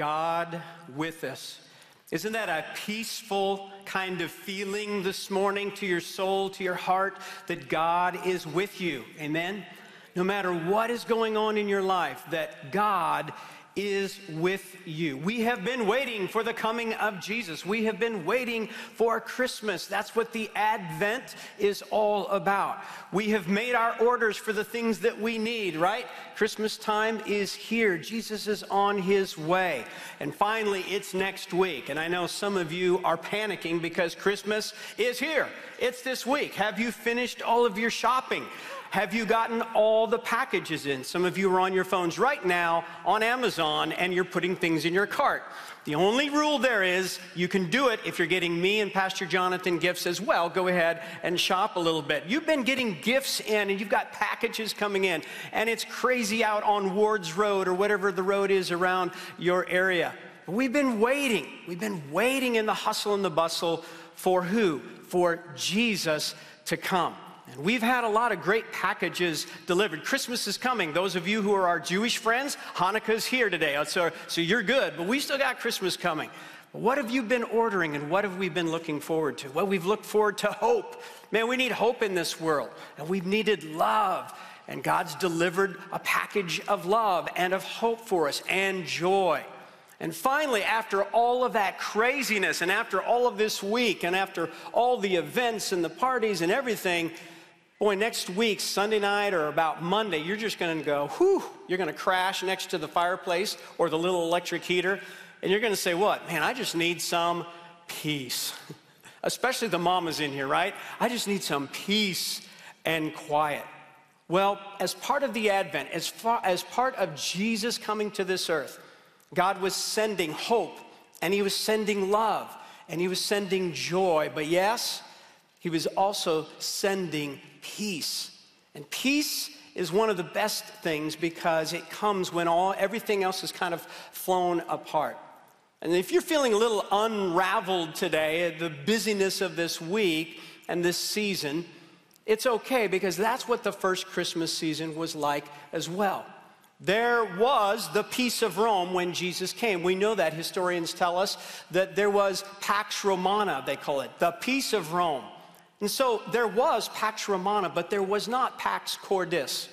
God with us. Isn't that a peaceful kind of feeling this morning to your soul, to your heart, that God is with you? Amen? No matter what is going on in your life, that God is with you. We have been waiting for the coming of Jesus. We have been waiting for Christmas. That's what the Advent is all about. We have made our orders for the things that we need, right? Christmas time is here. Jesus is on his way. And finally, it's next week. And I know some of you are panicking because Christmas is here. It's this week. Have you finished all of your shopping? Have you gotten all the packages in? Some of you are on your phones right now on Amazon and you're putting things in your cart. The only rule there is you can do it if you're getting me and Pastor Jonathan gifts as well. Go ahead and shop a little bit. You've been getting gifts in and you've got packages coming in, and it's crazy out on Wards Road or whatever the road is around your area. We've been waiting. We've been waiting in the hustle and the bustle for who? For Jesus to come. And we've had a lot of great packages delivered. Christmas is coming. Those of you who are our Jewish friends, Hanukkah's here today. Uh, so, so you're good, but we still got Christmas coming. What have you been ordering and what have we been looking forward to? Well, we've looked forward to hope. Man, we need hope in this world, and we've needed love. And God's delivered a package of love and of hope for us and joy. And finally, after all of that craziness and after all of this week and after all the events and the parties and everything, Boy, next week, Sunday night or about Monday, you're just going to go, whew, you're going to crash next to the fireplace or the little electric heater, and you're going to say, what? Man, I just need some peace. Especially the mamas in here, right? I just need some peace and quiet. Well, as part of the Advent, as, far, as part of Jesus coming to this earth, God was sending hope, and He was sending love, and He was sending joy. But yes, He was also sending peace. And peace is one of the best things because it comes when all everything else is kind of flown apart. And if you're feeling a little unraveled today, the busyness of this week and this season, it's okay because that's what the first Christmas season was like as well. There was the peace of Rome when Jesus came. We know that. Historians tell us that there was Pax Romana, they call it, the peace of Rome. And so there was Pax Romana, but there was not Pax Cordis.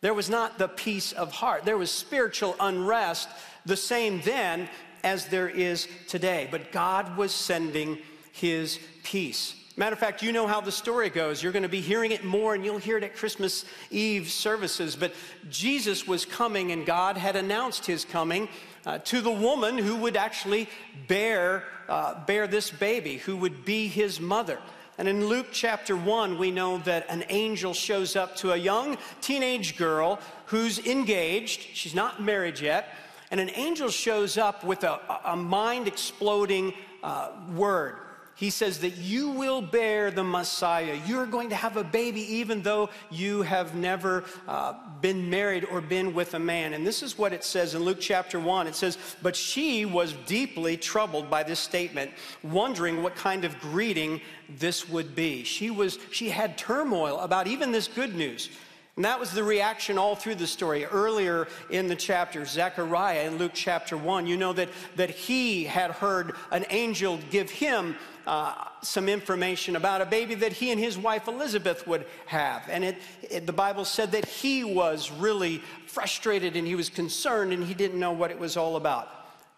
There was not the peace of heart. There was spiritual unrest, the same then as there is today. But God was sending his peace. Matter of fact, you know how the story goes. You're going to be hearing it more, and you'll hear it at Christmas Eve services. But Jesus was coming, and God had announced his coming uh, to the woman who would actually bear, uh, bear this baby, who would be his mother. And in Luke chapter 1, we know that an angel shows up to a young teenage girl who's engaged. She's not married yet. And an angel shows up with a, a mind exploding uh, word he says that you will bear the Messiah. You're going to have a baby even though you have never uh, been married or been with a man. And this is what it says in Luke chapter 1. It says, But she was deeply troubled by this statement, wondering what kind of greeting this would be. She, was, she had turmoil about even this good news. And that was the reaction all through the story. Earlier in the chapter, Zechariah in Luke chapter 1, you know that, that he had heard an angel give him uh, some information about a baby that he and his wife Elizabeth would have. And it, it, the Bible said that he was really frustrated and he was concerned and he didn't know what it was all about.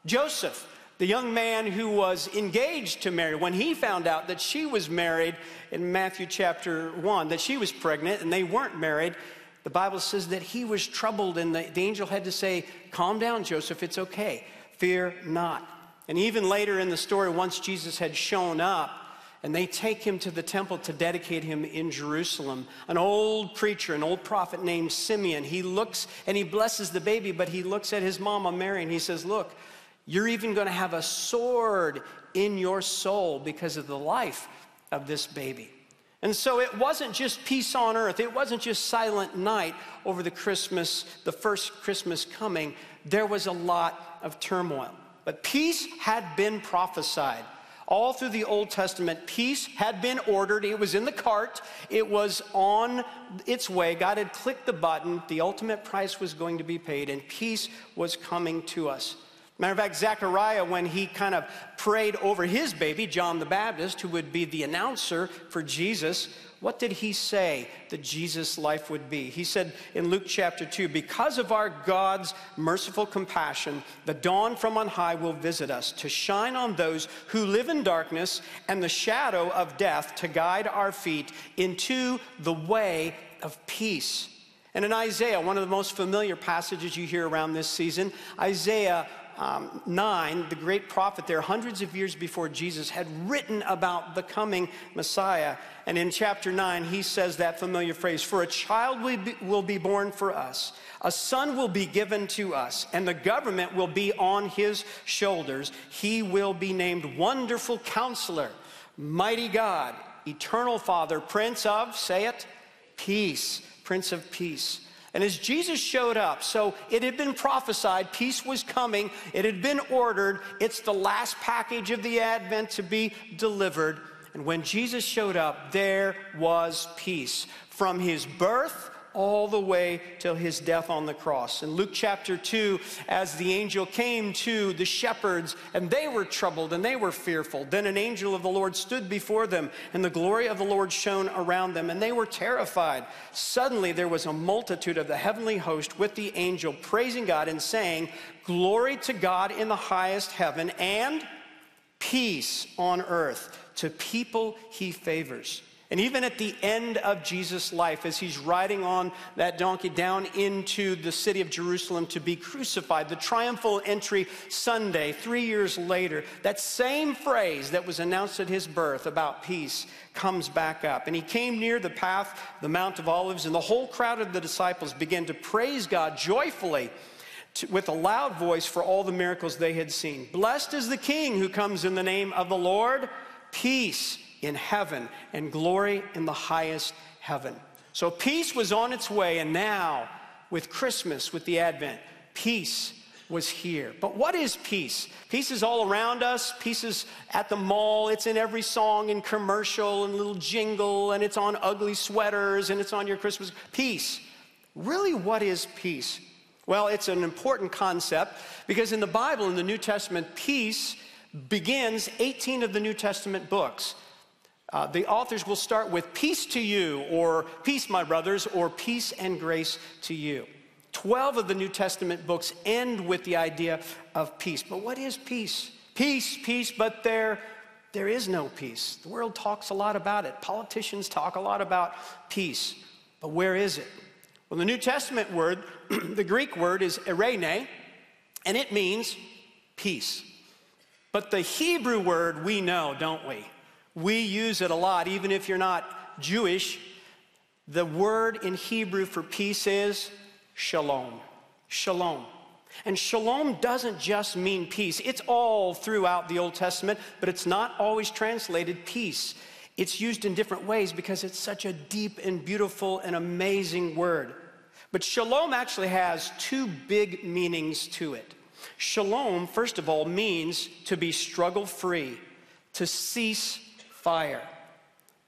Joseph, the young man who was engaged to Mary, when he found out that she was married in Matthew chapter 1, that she was pregnant and they weren't married, the Bible says that he was troubled and the, the angel had to say, Calm down, Joseph, it's okay. Fear not. And even later in the story, once Jesus had shown up, and they take him to the temple to dedicate him in Jerusalem. An old preacher, an old prophet named Simeon, he looks and he blesses the baby, but he looks at his mama Mary and he says, Look, you're even going to have a sword in your soul because of the life of this baby. And so it wasn't just peace on earth. It wasn't just silent night over the Christmas, the first Christmas coming. There was a lot of turmoil. But peace had been prophesied All through the Old Testament, peace had been ordered. It was in the cart, it was on its way. God had clicked the button. The ultimate price was going to be paid, and peace was coming to us. Matter of fact, Zechariah, when he kind of prayed over his baby, John the Baptist, who would be the announcer for Jesus, what did he say that Jesus' life would be? He said in Luke chapter 2 Because of our God's merciful compassion, the dawn from on high will visit us to shine on those who live in darkness and the shadow of death to guide our feet into the way of peace. And in Isaiah, one of the most familiar passages you hear around this season, Isaiah um, 9, the great prophet there, hundreds of years before Jesus, had written about the coming Messiah. And in chapter 9, he says that familiar phrase For a child will be, will be born for us, a son will be given to us, and the government will be on his shoulders. He will be named Wonderful Counselor, Mighty God, Eternal Father, Prince of, say it, Peace, Prince of Peace. And as Jesus showed up, so it had been prophesied, peace was coming, it had been ordered, it's the last package of the Advent to be delivered. And when Jesus showed up, there was peace. From his birth all the way till his death on the cross. In Luke chapter 2, as the angel came to the shepherds, and they were troubled and they were fearful, then an angel of the Lord stood before them, and the glory of the Lord shone around them, and they were terrified. Suddenly there was a multitude of the heavenly host with the angel, praising God and saying, Glory to God in the highest heaven, and peace on earth to people he favors. And even at the end of Jesus' life, as he's riding on that donkey down into the city of Jerusalem to be crucified, the triumphal entry Sunday, three years later, that same phrase that was announced at his birth about peace comes back up. And he came near the path, the Mount of Olives, and the whole crowd of the disciples began to praise God joyfully. With a loud voice for all the miracles they had seen. Blessed is the King who comes in the name of the Lord. Peace in heaven and glory in the highest heaven. So peace was on its way, and now, with Christmas, with the Advent, peace was here. But what is peace? Peace is all around us. Peace is at the mall. It's in every song and commercial and little jingle, and it's on ugly sweaters, and it's on your Christmas. Peace. Really, what is peace? Well, it's an important concept because in the Bible, in the New Testament, peace begins 18 of the New Testament books. Uh, the authors will start with peace to you, or peace, my brothers, or peace and grace to you. 12 of the New Testament books end with the idea of peace. But what is peace? Peace, peace, but there, there is no peace. The world talks a lot about it. Politicians talk a lot about peace. But where is it? Well, the New Testament word, the Greek word is eirene, and it means peace. But the Hebrew word we know, don't we? We use it a lot, even if you're not Jewish. The word in Hebrew for peace is shalom. Shalom. And shalom doesn't just mean peace, it's all throughout the Old Testament, but it's not always translated peace. It's used in different ways because it's such a deep and beautiful and amazing word. But shalom actually has two big meanings to it. Shalom, first of all, means to be struggle free, to cease fire.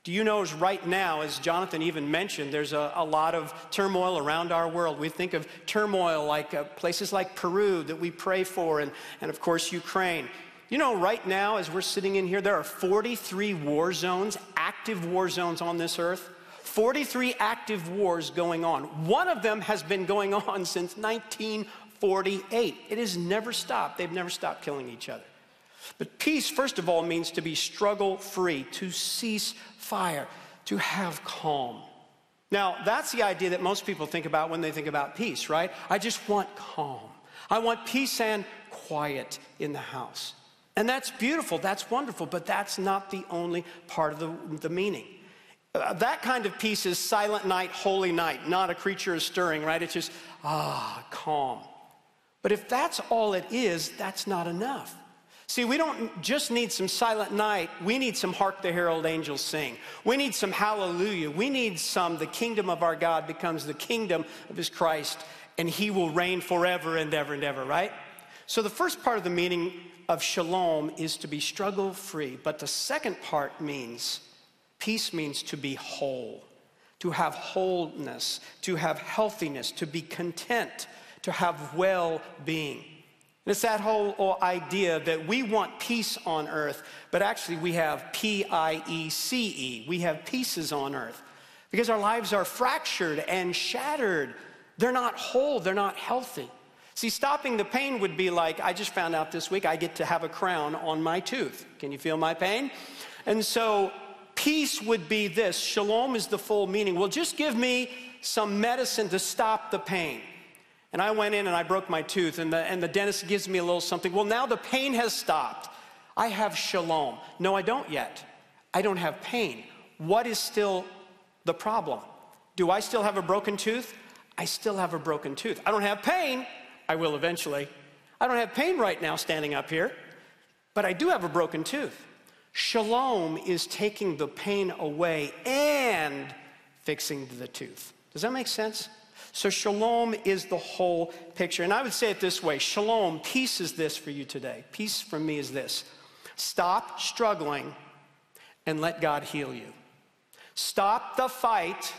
Do you know, right now, as Jonathan even mentioned, there's a, a lot of turmoil around our world. We think of turmoil like uh, places like Peru that we pray for, and, and of course, Ukraine. You know, right now, as we're sitting in here, there are 43 war zones, active war zones on this earth. 43 active wars going on. One of them has been going on since 1948. It has never stopped. They've never stopped killing each other. But peace, first of all, means to be struggle free, to cease fire, to have calm. Now, that's the idea that most people think about when they think about peace, right? I just want calm. I want peace and quiet in the house. And that's beautiful, that's wonderful, but that's not the only part of the, the meaning. Uh, that kind of peace is silent night, holy night. Not a creature is stirring, right? It's just, ah, calm. But if that's all it is, that's not enough. See, we don't just need some silent night. We need some hark the herald angels sing. We need some hallelujah. We need some the kingdom of our God becomes the kingdom of his Christ and he will reign forever and ever and ever, right? So the first part of the meaning of shalom is to be struggle free, but the second part means peace means to be whole, to have wholeness, to have healthiness, to be content, to have well being. It's that whole oh, idea that we want peace on earth, but actually we have P I E C E. We have pieces on earth because our lives are fractured and shattered. They're not whole, they're not healthy. See, stopping the pain would be like I just found out this week I get to have a crown on my tooth. Can you feel my pain? And so, peace would be this shalom is the full meaning. Well, just give me some medicine to stop the pain. And I went in and I broke my tooth, and the, and the dentist gives me a little something. Well, now the pain has stopped. I have shalom. No, I don't yet. I don't have pain. What is still the problem? Do I still have a broken tooth? I still have a broken tooth. I don't have pain. I will eventually. I don't have pain right now standing up here, but I do have a broken tooth. Shalom is taking the pain away and fixing the tooth. Does that make sense? So, shalom is the whole picture. And I would say it this way Shalom, peace is this for you today. Peace from me is this stop struggling and let God heal you. Stop the fight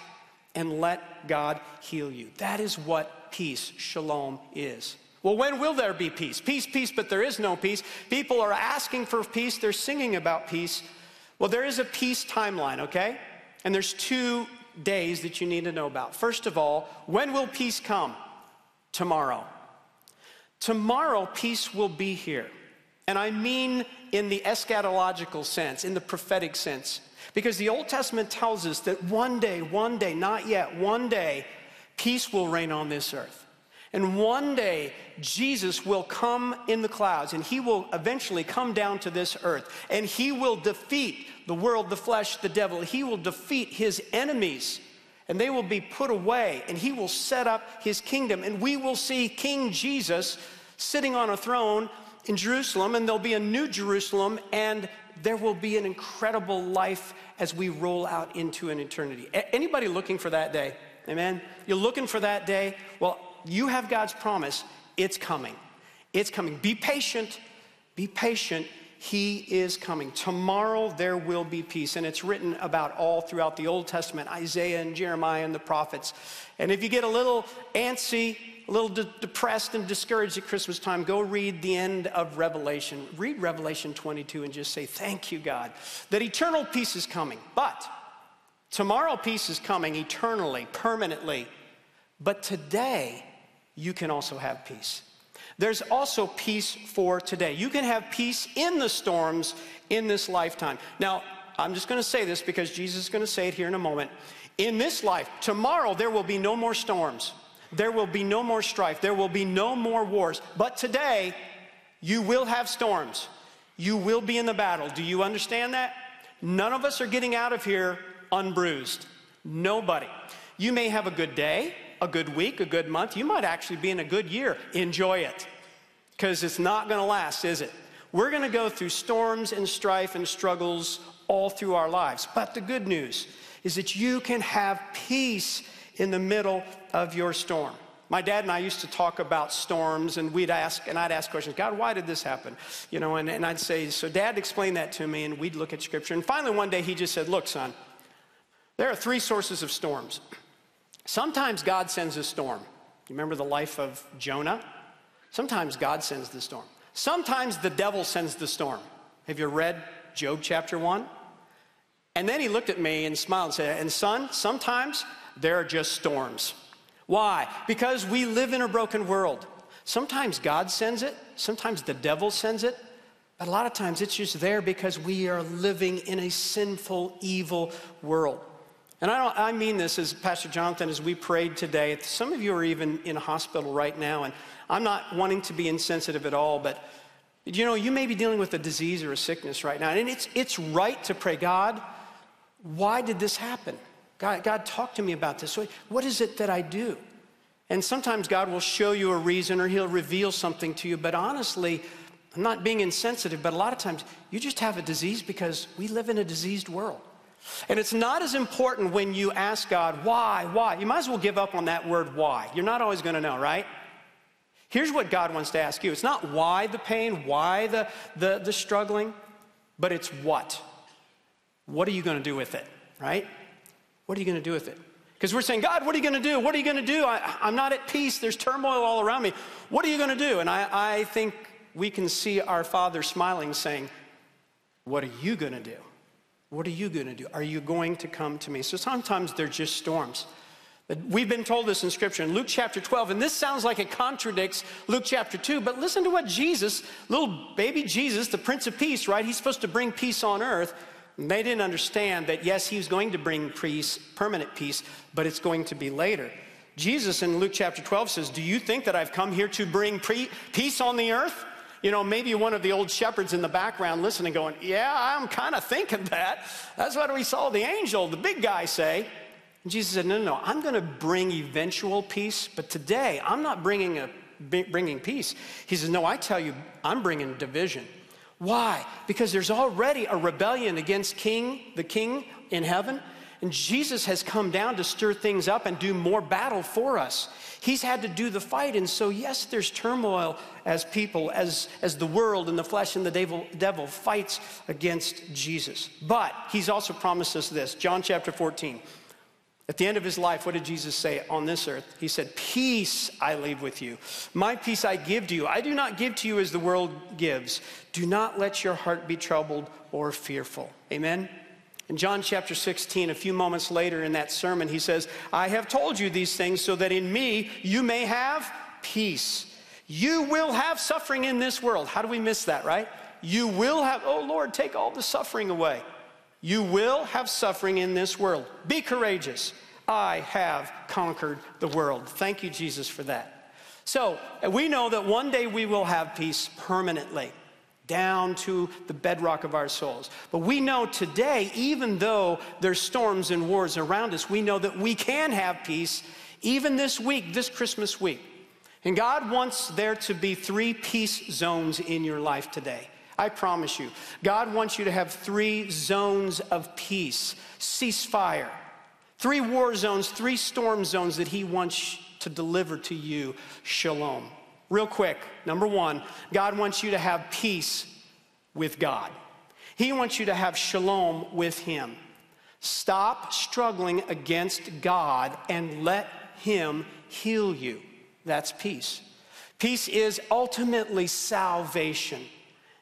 and let God heal you. That is what peace, shalom, is. Well, when will there be peace? Peace, peace, but there is no peace. People are asking for peace, they're singing about peace. Well, there is a peace timeline, okay? And there's two days that you need to know about. First of all, when will peace come? Tomorrow. Tomorrow, peace will be here. And I mean in the eschatological sense, in the prophetic sense. Because the Old Testament tells us that one day, one day, not yet, one day, peace will reign on this earth. And one day, Jesus will come in the clouds and he will eventually come down to this earth and he will defeat the world, the flesh, the devil. He will defeat his enemies and they will be put away and he will set up his kingdom. And we will see King Jesus sitting on a throne in Jerusalem and there'll be a new Jerusalem and there will be an incredible life as we roll out into an eternity. A- anybody looking for that day? Amen? You're looking for that day? Well, you have God's promise. It's coming. It's coming. Be patient. Be patient. He is coming. Tomorrow there will be peace. And it's written about all throughout the Old Testament Isaiah and Jeremiah and the prophets. And if you get a little antsy, a little de- depressed and discouraged at Christmas time, go read the end of Revelation. Read Revelation 22 and just say, Thank you, God, that eternal peace is coming. But tomorrow, peace is coming eternally, permanently. But today, you can also have peace. There's also peace for today. You can have peace in the storms in this lifetime. Now, I'm just going to say this because Jesus is going to say it here in a moment. In this life, tomorrow, there will be no more storms. There will be no more strife. There will be no more wars. But today, you will have storms. You will be in the battle. Do you understand that? None of us are getting out of here unbruised. Nobody. You may have a good day, a good week, a good month. You might actually be in a good year. Enjoy it because it's not going to last, is it? We're going to go through storms and strife and struggles all through our lives. But the good news is that you can have peace in the middle of your storm. My dad and I used to talk about storms, and we'd ask, and I'd ask questions God, why did this happen? You know, and, and I'd say, So, Dad, explain that to me, and we'd look at scripture. And finally, one day, he just said, Look, son, there are three sources of storms. Sometimes God sends a storm. You remember the life of Jonah? Sometimes God sends the storm. Sometimes the devil sends the storm. Have you read Job chapter 1? And then he looked at me and smiled and said, And son, sometimes there are just storms. Why? Because we live in a broken world. Sometimes God sends it, sometimes the devil sends it, but a lot of times it's just there because we are living in a sinful, evil world. And I, I mean this as Pastor Jonathan, as we prayed today. Some of you are even in hospital right now, and I'm not wanting to be insensitive at all, but you know, you may be dealing with a disease or a sickness right now, and it's, it's right to pray, God, why did this happen? God, God, talk to me about this. What is it that I do? And sometimes God will show you a reason or He'll reveal something to you. But honestly, I'm not being insensitive, but a lot of times you just have a disease because we live in a diseased world. And it's not as important when you ask God, why, why? You might as well give up on that word why. You're not always going to know, right? Here's what God wants to ask you it's not why the pain, why the, the, the struggling, but it's what. What are you going to do with it, right? What are you going to do with it? Because we're saying, God, what are you going to do? What are you going to do? I, am not at peace. There's turmoil all around me. What are you going to do? And I, I think we can see our Father smiling, saying, What are you going to do? What are you going to do? Are you going to come to me? So sometimes they're just storms. But we've been told this in Scripture in Luke chapter 12, and this sounds like it contradicts Luke chapter 2, but listen to what Jesus, little baby Jesus, the Prince of Peace, right? He's supposed to bring peace on earth. And they didn't understand that, yes, he was going to bring peace, permanent peace, but it's going to be later. Jesus in Luke chapter 12 says, Do you think that I've come here to bring pre- peace on the earth? You know, maybe one of the old shepherds in the background listening, going, Yeah, I'm kind of thinking that. That's what we saw the angel, the big guy, say. And Jesus said, No, no, no, I'm going to bring eventual peace, but today I'm not bringing, a, bringing peace. He says, No, I tell you, I'm bringing division. Why? Because there's already a rebellion against King, the King in heaven. And Jesus has come down to stir things up and do more battle for us. He's had to do the fight. And so, yes, there's turmoil as people, as, as the world and the flesh and the devil, devil fights against Jesus. But he's also promised us this John chapter 14. At the end of his life, what did Jesus say on this earth? He said, Peace I leave with you. My peace I give to you. I do not give to you as the world gives. Do not let your heart be troubled or fearful. Amen? In John chapter 16, a few moments later in that sermon, he says, I have told you these things so that in me you may have peace. You will have suffering in this world. How do we miss that, right? You will have, oh Lord, take all the suffering away. You will have suffering in this world. Be courageous. I have conquered the world. Thank you, Jesus, for that. So we know that one day we will have peace permanently down to the bedrock of our souls. But we know today, even though there's storms and wars around us, we know that we can have peace even this week, this Christmas week. And God wants there to be three peace zones in your life today. I promise you. God wants you to have three zones of peace ceasefire, three war zones, three storm zones that He wants to deliver to you shalom. Real quick, number one, God wants you to have peace with God. He wants you to have shalom with Him. Stop struggling against God and let Him heal you. That's peace. Peace is ultimately salvation.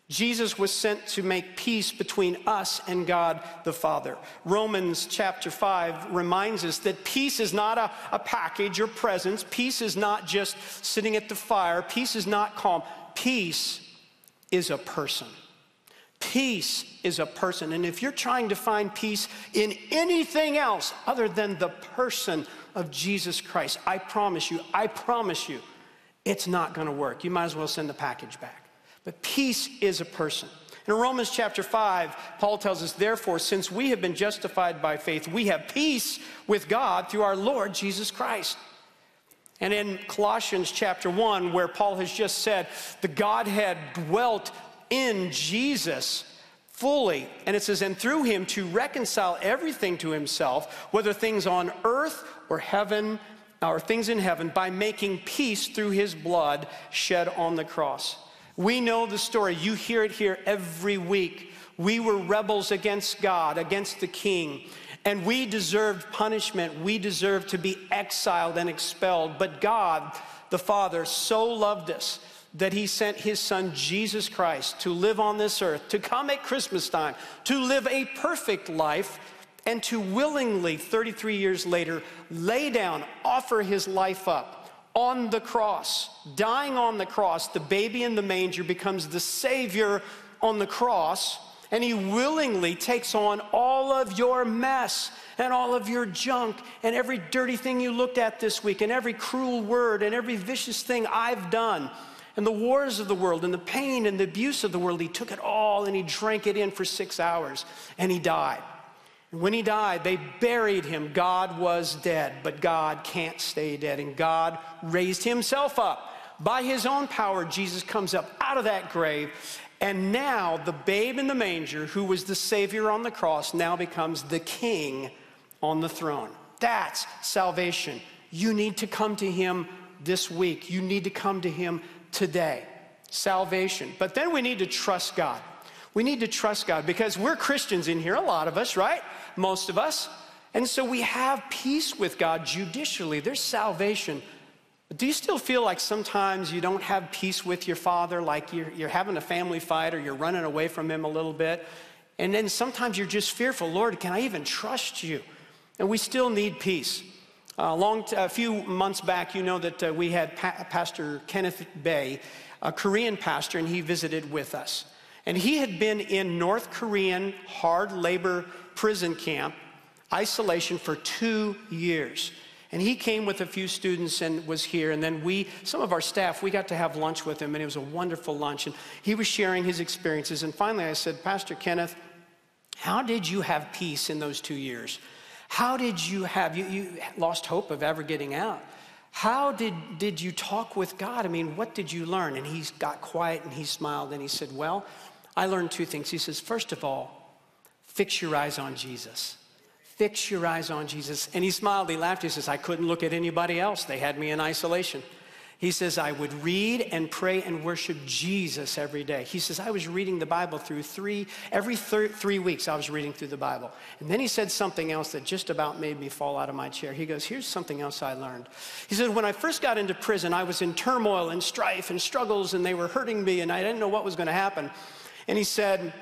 Jesus was sent to make peace between us and God the Father. Romans chapter 5 reminds us that peace is not a, a, package or presence. Peace is not just sitting at the fire. Peace is not calm. Peace is a person. Peace is a person. And if you're trying to find peace in anything else other than the person of Jesus Christ, I promise you, I promise you, it's not going to work. You might as well send the package back. But peace is a person. In Romans chapter 5, Paul tells us, therefore, since we have been justified by faith, we have peace with God through our Lord Jesus Christ. And in Colossians chapter 1, where Paul has just said, the Godhead dwelt in Jesus fully. And it says, and through him to reconcile everything to himself, whether things on earth or heaven, or things in heaven, by making peace through his blood shed on the cross. We know the story. You hear it here every week. We were rebels against God, against the king, and we deserved punishment. We deserved to be exiled and expelled. But God, the Father, so loved us that he sent his son Jesus Christ to live on this earth, to come at Christmas time, to live a perfect life, and to willingly, 33 years later, lay down, offer his life up on the cross, dying on the cross, the baby in the manger becomes the Savior on the cross, and He willingly takes on all of your mess and all of your junk and every dirty thing you looked at this week, and every cruel word and every vicious thing I've done. And the wars of the world and the pain and the abuse of the world, he took it all and he drank it in for six hours and he died. When he died, they buried him. God was dead, but God can't stay dead. And God raised himself up. By his own power, Jesus comes up out of that grave. And now the babe in the manger, who was the Savior on the cross, now becomes the King on the throne. That's salvation. You need to come to him this week, you need to come to Him today. Salvation. But then we need to trust God. We need to trust God because we're Christians in here, a lot of us, right? Most of us. And so we have peace with God judicially. There's salvation. But do you still feel like sometimes you don't have peace with your father, like you're, you're having a family fight or you're running away from him a little bit? And then sometimes you're just fearful Lord, can I even trust you? And we still need peace. Uh, long t- a few months back, you know that uh, we had pa- Pastor Kenneth Bae, a Korean pastor, and he visited with us. And he had been in North Korean hard labor prison camp, isolation for two years. And he came with a few students and was here. And then we, some of our staff, we got to have lunch with him, and it was a wonderful lunch. And he was sharing his experiences. And finally, I said, Pastor Kenneth, how did you have peace in those two years? How did you have, you, you lost hope of ever getting out. How did, did you talk with God? I mean, what did you learn? And he got quiet and he smiled and he said, Well, I learned two things. He says, First of all, fix your eyes on Jesus. Fix your eyes on Jesus. And he smiled, he laughed. He says, I couldn't look at anybody else. They had me in isolation. He says, I would read and pray and worship Jesus every day. He says, I was reading the Bible through three, every thir- three weeks, I was reading through the Bible. And then he said something else that just about made me fall out of my chair. He goes, Here's something else I learned. He said, When I first got into prison, I was in turmoil and strife and struggles, and they were hurting me, and I didn't know what was going to happen. And he said,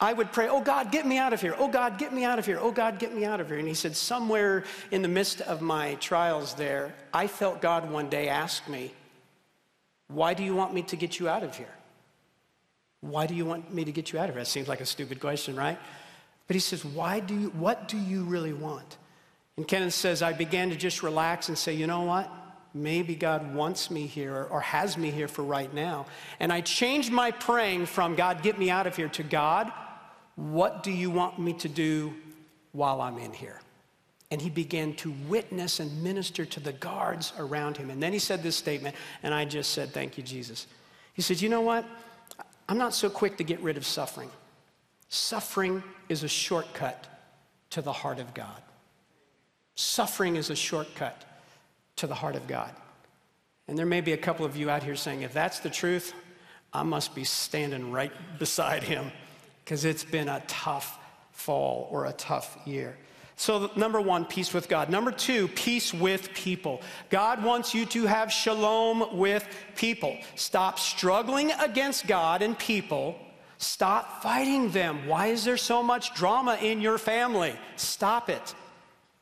I would pray, Oh God, get me out of here. Oh God, get me out of here. Oh God, get me out of here. And he said, Somewhere in the midst of my trials there, I felt God one day ask me, why do you want me to get you out of here? Why do you want me to get you out of here? That seems like a stupid question, right? But he says, Why do you, what do you really want? And Kenneth says, I began to just relax and say, you know what? Maybe God wants me here or has me here for right now. And I changed my praying from God, get me out of here to God, what do you want me to do while I'm in here? And he began to witness and minister to the guards around him. And then he said this statement, and I just said, Thank you, Jesus. He said, You know what? I'm not so quick to get rid of suffering. Suffering is a shortcut to the heart of God. Suffering is a shortcut to the heart of God. And there may be a couple of you out here saying, If that's the truth, I must be standing right beside him because it's been a tough fall or a tough year. So, number one, peace with God. Number two, peace with people. God wants you to have shalom with people. Stop struggling against God and people. Stop fighting them. Why is there so much drama in your family? Stop it.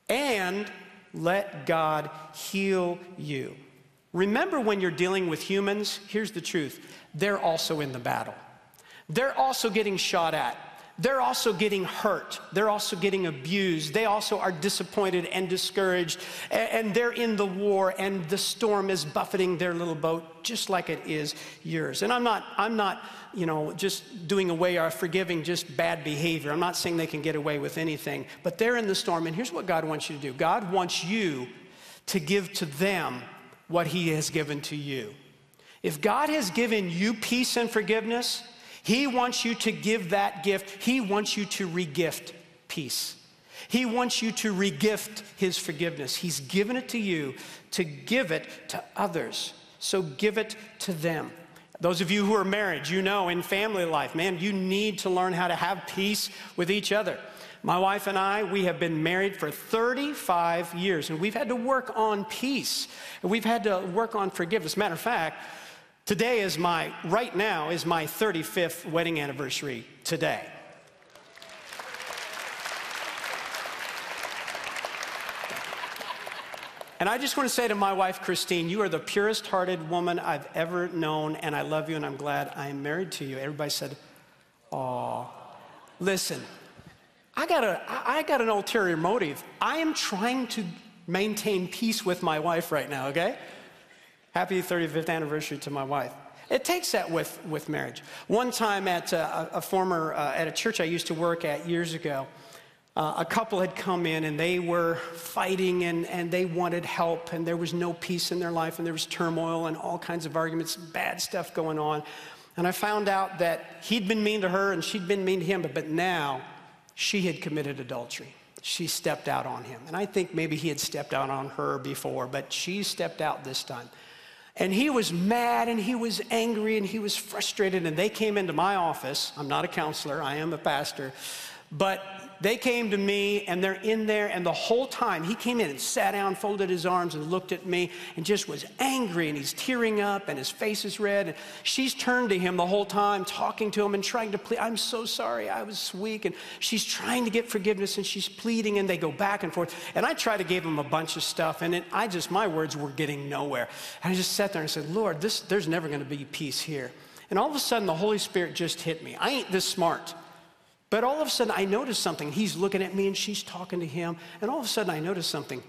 And let God heal you. Remember when you're dealing with humans, here's the truth. They're also in the battle, they're also getting shot at they're also getting hurt. They're also getting abused. They also are disappointed and discouraged. And they're in the war, and the storm is buffeting their little boat just like it is yours. And I'm not, I'm not, you know, just doing away or forgiving just bad behavior. I'm not saying they can get away with anything, but they're in the storm. And here's what God wants you to do God wants you to give to them what He has given to you. If God has given you peace and forgiveness, he wants you to give that gift. He wants you to regift peace. He wants you to regift his forgiveness. He's given it to you to give it to others. So give it to them. Those of you who are married, you know in family life, man, you need to learn how to have peace with each other. My wife and I, we have been married for 35 years, and we've had to work on peace. We've had to work on forgiveness. Matter of fact, Today is my, right now, is my 35th wedding anniversary today. And I just want to say to my wife, Christine, you are the purest hearted woman I've ever known, and I love you, and I'm glad I am married to you. Everybody said, Aw. Listen, I got, a, I got an ulterior motive. I am trying to maintain peace with my wife right now, okay? Happy 35th anniversary to my wife. It takes that with, with marriage. One time at uh, a, a former, uh, at a church I used to work at years ago, uh, a couple had come in and they were fighting and, and they wanted help and there was no peace in their life and there was turmoil and all kinds of arguments, bad stuff going on. And I found out that he'd been mean to her and she'd been mean to him, but, but now she had committed adultery. She stepped out on him. And I think maybe he had stepped out on her before, but she stepped out this time. And he was mad and he was angry and he was frustrated. And they came into my office. I'm not a counselor, I am a pastor. But they came to me and they're in there, and the whole time he came in and sat down, folded his arms, and looked at me and just was angry. And he's tearing up, and his face is red. And she's turned to him the whole time, talking to him and trying to plead. I'm so sorry, I was weak. And she's trying to get forgiveness and she's pleading, and they go back and forth. And I tried to give him a bunch of stuff, and it, I just, my words were getting nowhere. And I just sat there and said, Lord, this, there's never going to be peace here. And all of a sudden, the Holy Spirit just hit me. I ain't this smart. But all of a sudden, I noticed something. He's looking at me and she's talking to him. And all of a sudden, I noticed something.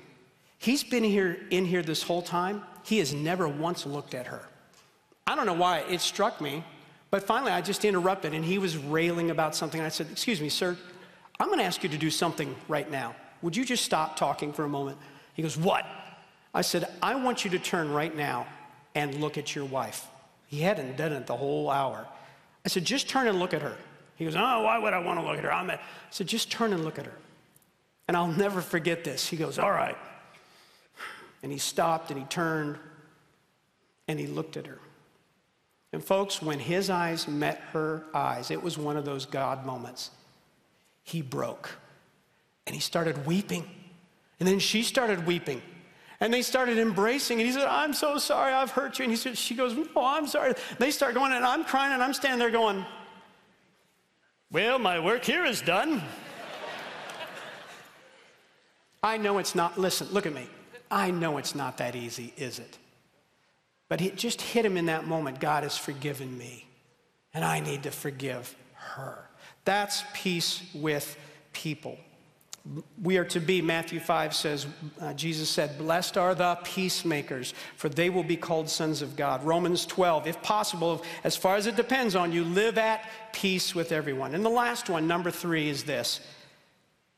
He's been here in here this whole time. He has never once looked at her. I don't know why it struck me, but finally I just interrupted and he was railing about something. I said, Excuse me, sir, I'm going to ask you to do something right now. Would you just stop talking for a moment? He goes, What? I said, I want you to turn right now and look at your wife. He hadn't done it the whole hour. I said, Just turn and look at her. He goes, Oh, why would I want to look at her? I'm I said, Just turn and look at her. And I'll never forget this. He goes, All right. And he stopped and he turned and he looked at her. And folks, when his eyes met her eyes, it was one of those God moments. He broke and he started weeping. And then she started weeping. And they started embracing. And he said, I'm so sorry, I've hurt you. And he said, she goes, No, I'm sorry. They start going, and I'm crying, and I'm standing there going, well, my work here is done. I know it's not, listen, look at me. I know it's not that easy, is it? But it just hit him in that moment God has forgiven me, and I need to forgive her. That's peace with people we are to be, Matthew 5 says, uh, Jesus said, Blessed are the peacemakers, for they will be called sons of God. Romans 12, if possible, as far as it depends on you, live at peace with everyone. And the last one, number three, is this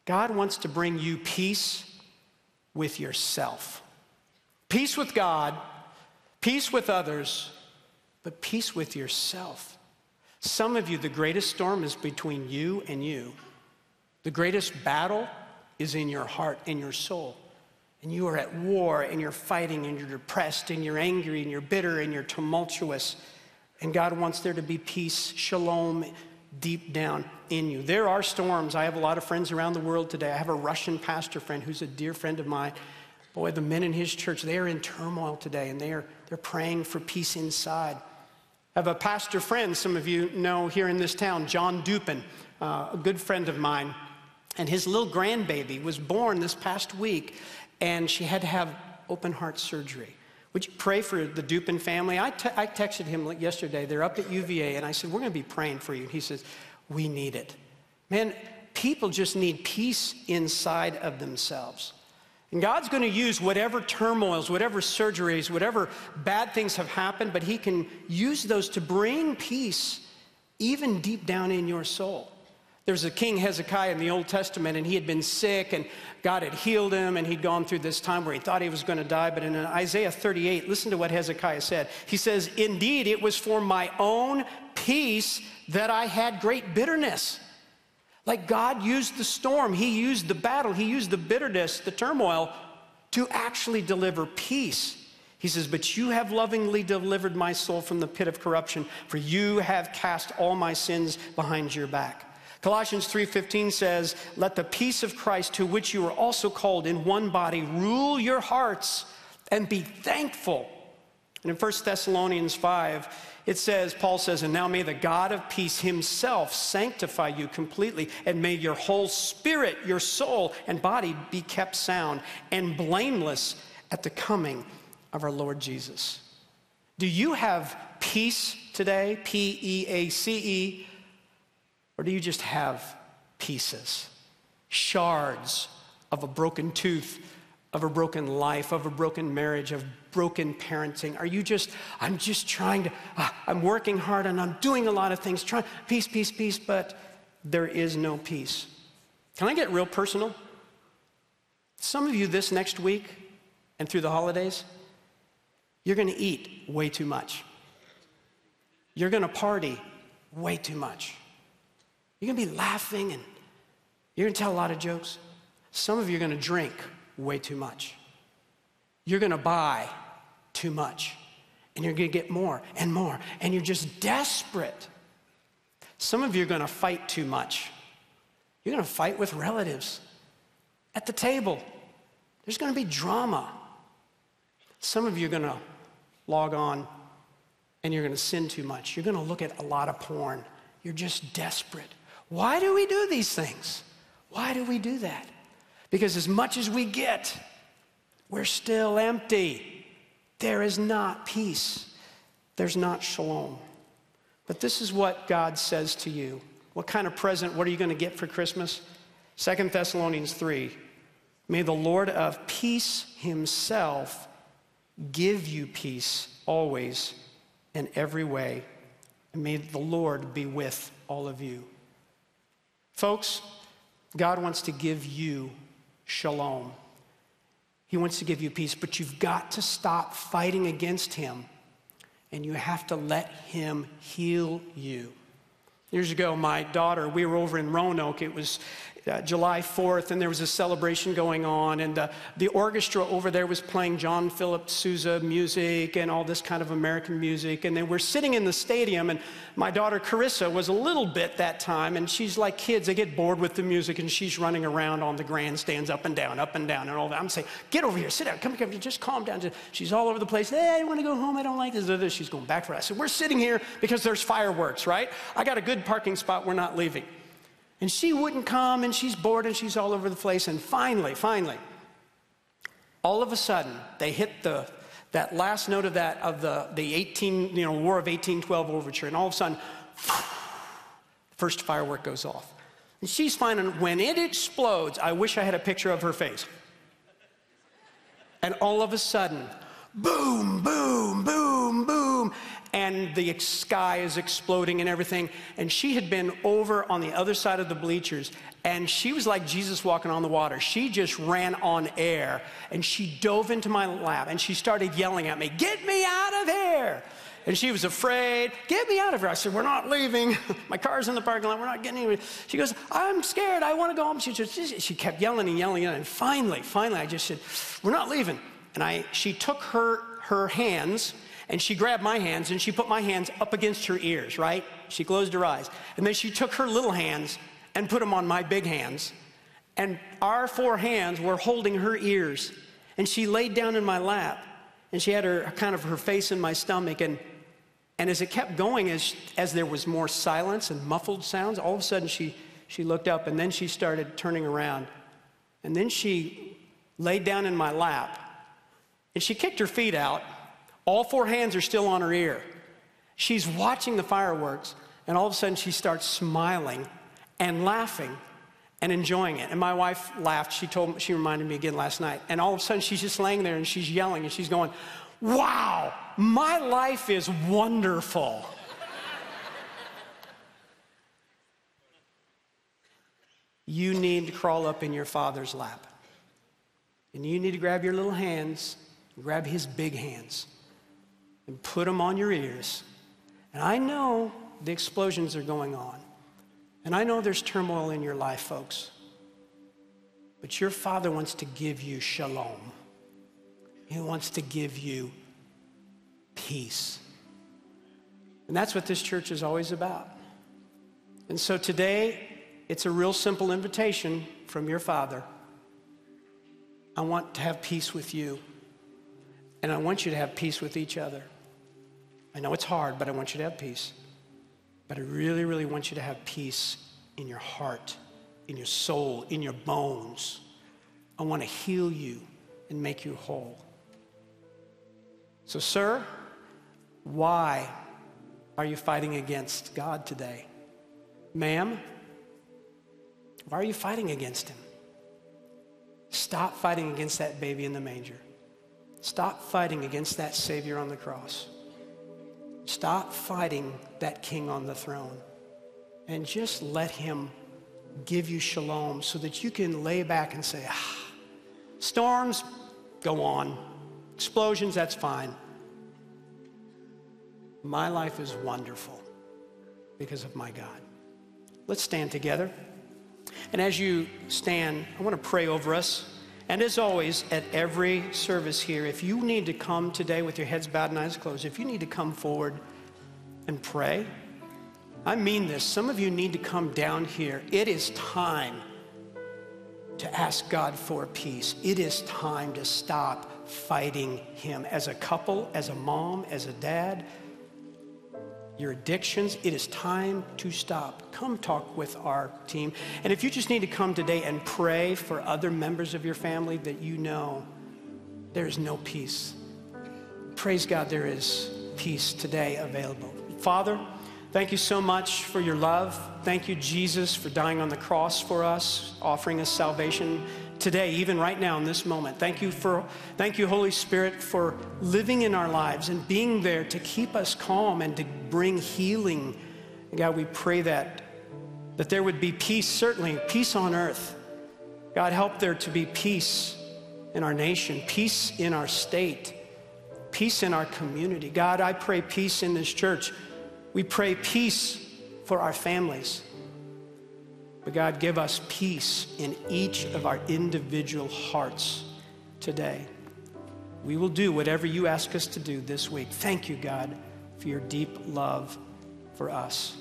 God wants to bring you peace with yourself. Peace with God, peace with others, but peace with yourself. Some of you, the greatest storm is between you and you. The greatest battle is in your heart, in your soul. And you are at war and you're fighting and you're depressed and you're angry and you're bitter and you're tumultuous. And God wants there to be peace, shalom, deep down in you. There are storms. I have a lot of friends around the world today. I have a Russian pastor friend who's a dear friend of mine. Boy, the men in his church, they are in turmoil today and they are, they're praying for peace inside. I have a pastor friend, some of you know here in this town, John Dupin, uh, a good friend of mine. And his little grandbaby was born this past week, and she had to have open heart surgery. Would you pray for the Dupin family? I, te- I texted him yesterday. They're up at UVA, and I said, We're going to be praying for you. And he says, We need it. Man, people just need peace inside of themselves. And God's going to use whatever turmoils, whatever surgeries, whatever bad things have happened, but He can use those to bring peace even deep down in your soul. There's a king Hezekiah in the Old Testament, and he had been sick, and God had healed him, and he'd gone through this time where he thought he was going to die. But in Isaiah 38, listen to what Hezekiah said. He says, Indeed, it was for my own peace that I had great bitterness. Like God used the storm, He used the battle, He used the bitterness, the turmoil to actually deliver peace. He says, But you have lovingly delivered my soul from the pit of corruption, for you have cast all my sins behind your back. Colossians 3:15 says, "Let the peace of Christ to which you are also called in one body rule your hearts and be thankful." And in 1 Thessalonians 5, it says, Paul says, "And now may the God of peace himself sanctify you completely, and may your whole spirit, your soul, and body be kept sound and blameless at the coming of our Lord Jesus." Do you have peace today? P E A C E or do you just have pieces, shards of a broken tooth, of a broken life, of a broken marriage, of broken parenting? Are you just, I'm just trying to, uh, I'm working hard and I'm doing a lot of things, trying, peace, peace, peace, but there is no peace. Can I get real personal? Some of you this next week and through the holidays, you're going to eat way too much. You're going to party way too much. You're going to be laughing and you're going to tell a lot of jokes. Some of you are going to drink way too much. You're going to buy too much. And you're going to get more and more. And you're just desperate. Some of you are going to fight too much. You're going to fight with relatives at the table. There's going to be drama. Some of you are going to log on and you're going to sin too much. You're going to look at a lot of porn. You're just desperate. Why do we do these things? Why do we do that? Because as much as we get, we're still empty. There is not peace, there's not shalom. But this is what God says to you. What kind of present, what are you going to get for Christmas? Second Thessalonians 3. May the Lord of peace himself give you peace always in every way. And may the Lord be with all of you. Folks, God wants to give you shalom. He wants to give you peace, but you've got to stop fighting against Him and you have to let Him heal you. Years ago, my daughter, we were over in Roanoke. It was uh, July 4th, and there was a celebration going on, and uh, the orchestra over there was playing John Philip Sousa music and all this kind of American music. And they were sitting in the stadium, and my daughter Carissa was a little bit that time, and she's like kids, they get bored with the music, and she's running around on the grandstands up and down, up and down, and all that. I'm saying, Get over here, sit down, come, come, just calm down. She's all over the place. Hey, I want to go home, I don't like this. She's going back for us. So we're sitting here because there's fireworks, right? I got a good parking spot, we're not leaving. And she wouldn't come, and she's bored, and she's all over the place. And finally, finally, all of a sudden, they hit the that last note of that of the, the 18, you know, War of 1812 overture, and all of a sudden, first firework goes off. And she's finding when it explodes, I wish I had a picture of her face. And all of a sudden, boom, boom, boom, boom and the sky is exploding and everything. And she had been over on the other side of the bleachers, and she was like Jesus walking on the water. She just ran on air, and she dove into my lap, and she started yelling at me, Get me out of here! And she was afraid, Get me out of here. I said, We're not leaving. my car's in the parking lot. We're not getting anywhere. She goes, I'm scared. I want to go home. She, just, she kept yelling and yelling, and finally, finally, I just said, We're not leaving. And I, she took her, her hands and she grabbed my hands and she put my hands up against her ears, right? She closed her eyes. And then she took her little hands and put them on my big hands. And our four hands were holding her ears. And she laid down in my lap and she had her kind of her face in my stomach. And, and as it kept going, as, as there was more silence and muffled sounds, all of a sudden she, she looked up and then she started turning around. And then she laid down in my lap and she kicked her feet out all four hands are still on her ear. She's watching the fireworks, and all of a sudden she starts smiling and laughing and enjoying it. And my wife laughed. She told she reminded me again last night. And all of a sudden she's just laying there and she's yelling and she's going, "Wow, my life is wonderful." you need to crawl up in your father's lap. And you need to grab your little hands, grab his big hands and put them on your ears. And I know the explosions are going on. And I know there's turmoil in your life, folks. But your Father wants to give you shalom. He wants to give you peace. And that's what this church is always about. And so today, it's a real simple invitation from your Father. I want to have peace with you, and I want you to have peace with each other. I know it's hard, but I want you to have peace. But I really, really want you to have peace in your heart, in your soul, in your bones. I want to heal you and make you whole. So, sir, why are you fighting against God today? Ma'am, why are you fighting against Him? Stop fighting against that baby in the manger. Stop fighting against that Savior on the cross. Stop fighting that king on the throne and just let him give you shalom so that you can lay back and say, ah, storms, go on. Explosions, that's fine. My life is wonderful because of my God. Let's stand together. And as you stand, I want to pray over us. And as always, at every service here, if you need to come today with your heads bowed and eyes closed, if you need to come forward and pray, I mean this. Some of you need to come down here. It is time to ask God for peace. It is time to stop fighting Him. As a couple, as a mom, as a dad, your addictions, it is time to stop. Come talk with our team. And if you just need to come today and pray for other members of your family that you know there is no peace, praise God, there is peace today available. Father, thank you so much for your love. Thank you, Jesus, for dying on the cross for us, offering us salvation today, even right now in this moment. Thank you for thank you, Holy Spirit, for living in our lives and being there to keep us calm and to bring healing. God, we pray that that there would be peace, certainly peace on earth. God, help there to be peace in our nation, peace in our state, peace in our community. God, I pray peace in this church. We pray peace for our families. But God, give us peace in each of our individual hearts today. We will do whatever you ask us to do this week. Thank you, God, for your deep love for us.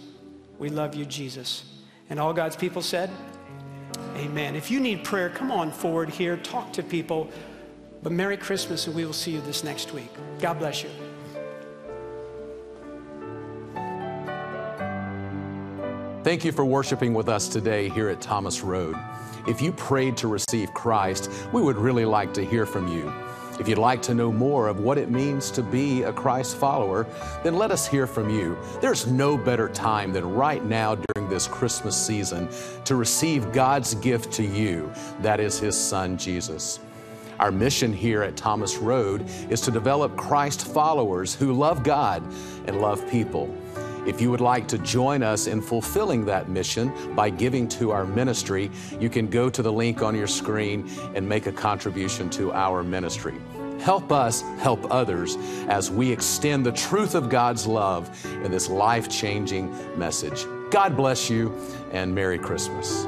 We love you, Jesus. And all God's people said, Amen. If you need prayer, come on forward here, talk to people. But Merry Christmas, and we will see you this next week. God bless you. Thank you for worshiping with us today here at Thomas Road. If you prayed to receive Christ, we would really like to hear from you. If you'd like to know more of what it means to be a Christ follower, then let us hear from you. There's no better time than right now during this Christmas season to receive God's gift to you. That is His Son, Jesus. Our mission here at Thomas Road is to develop Christ followers who love God and love people. If you would like to join us in fulfilling that mission by giving to our ministry, you can go to the link on your screen and make a contribution to our ministry. Help us help others as we extend the truth of God's love in this life changing message. God bless you and Merry Christmas.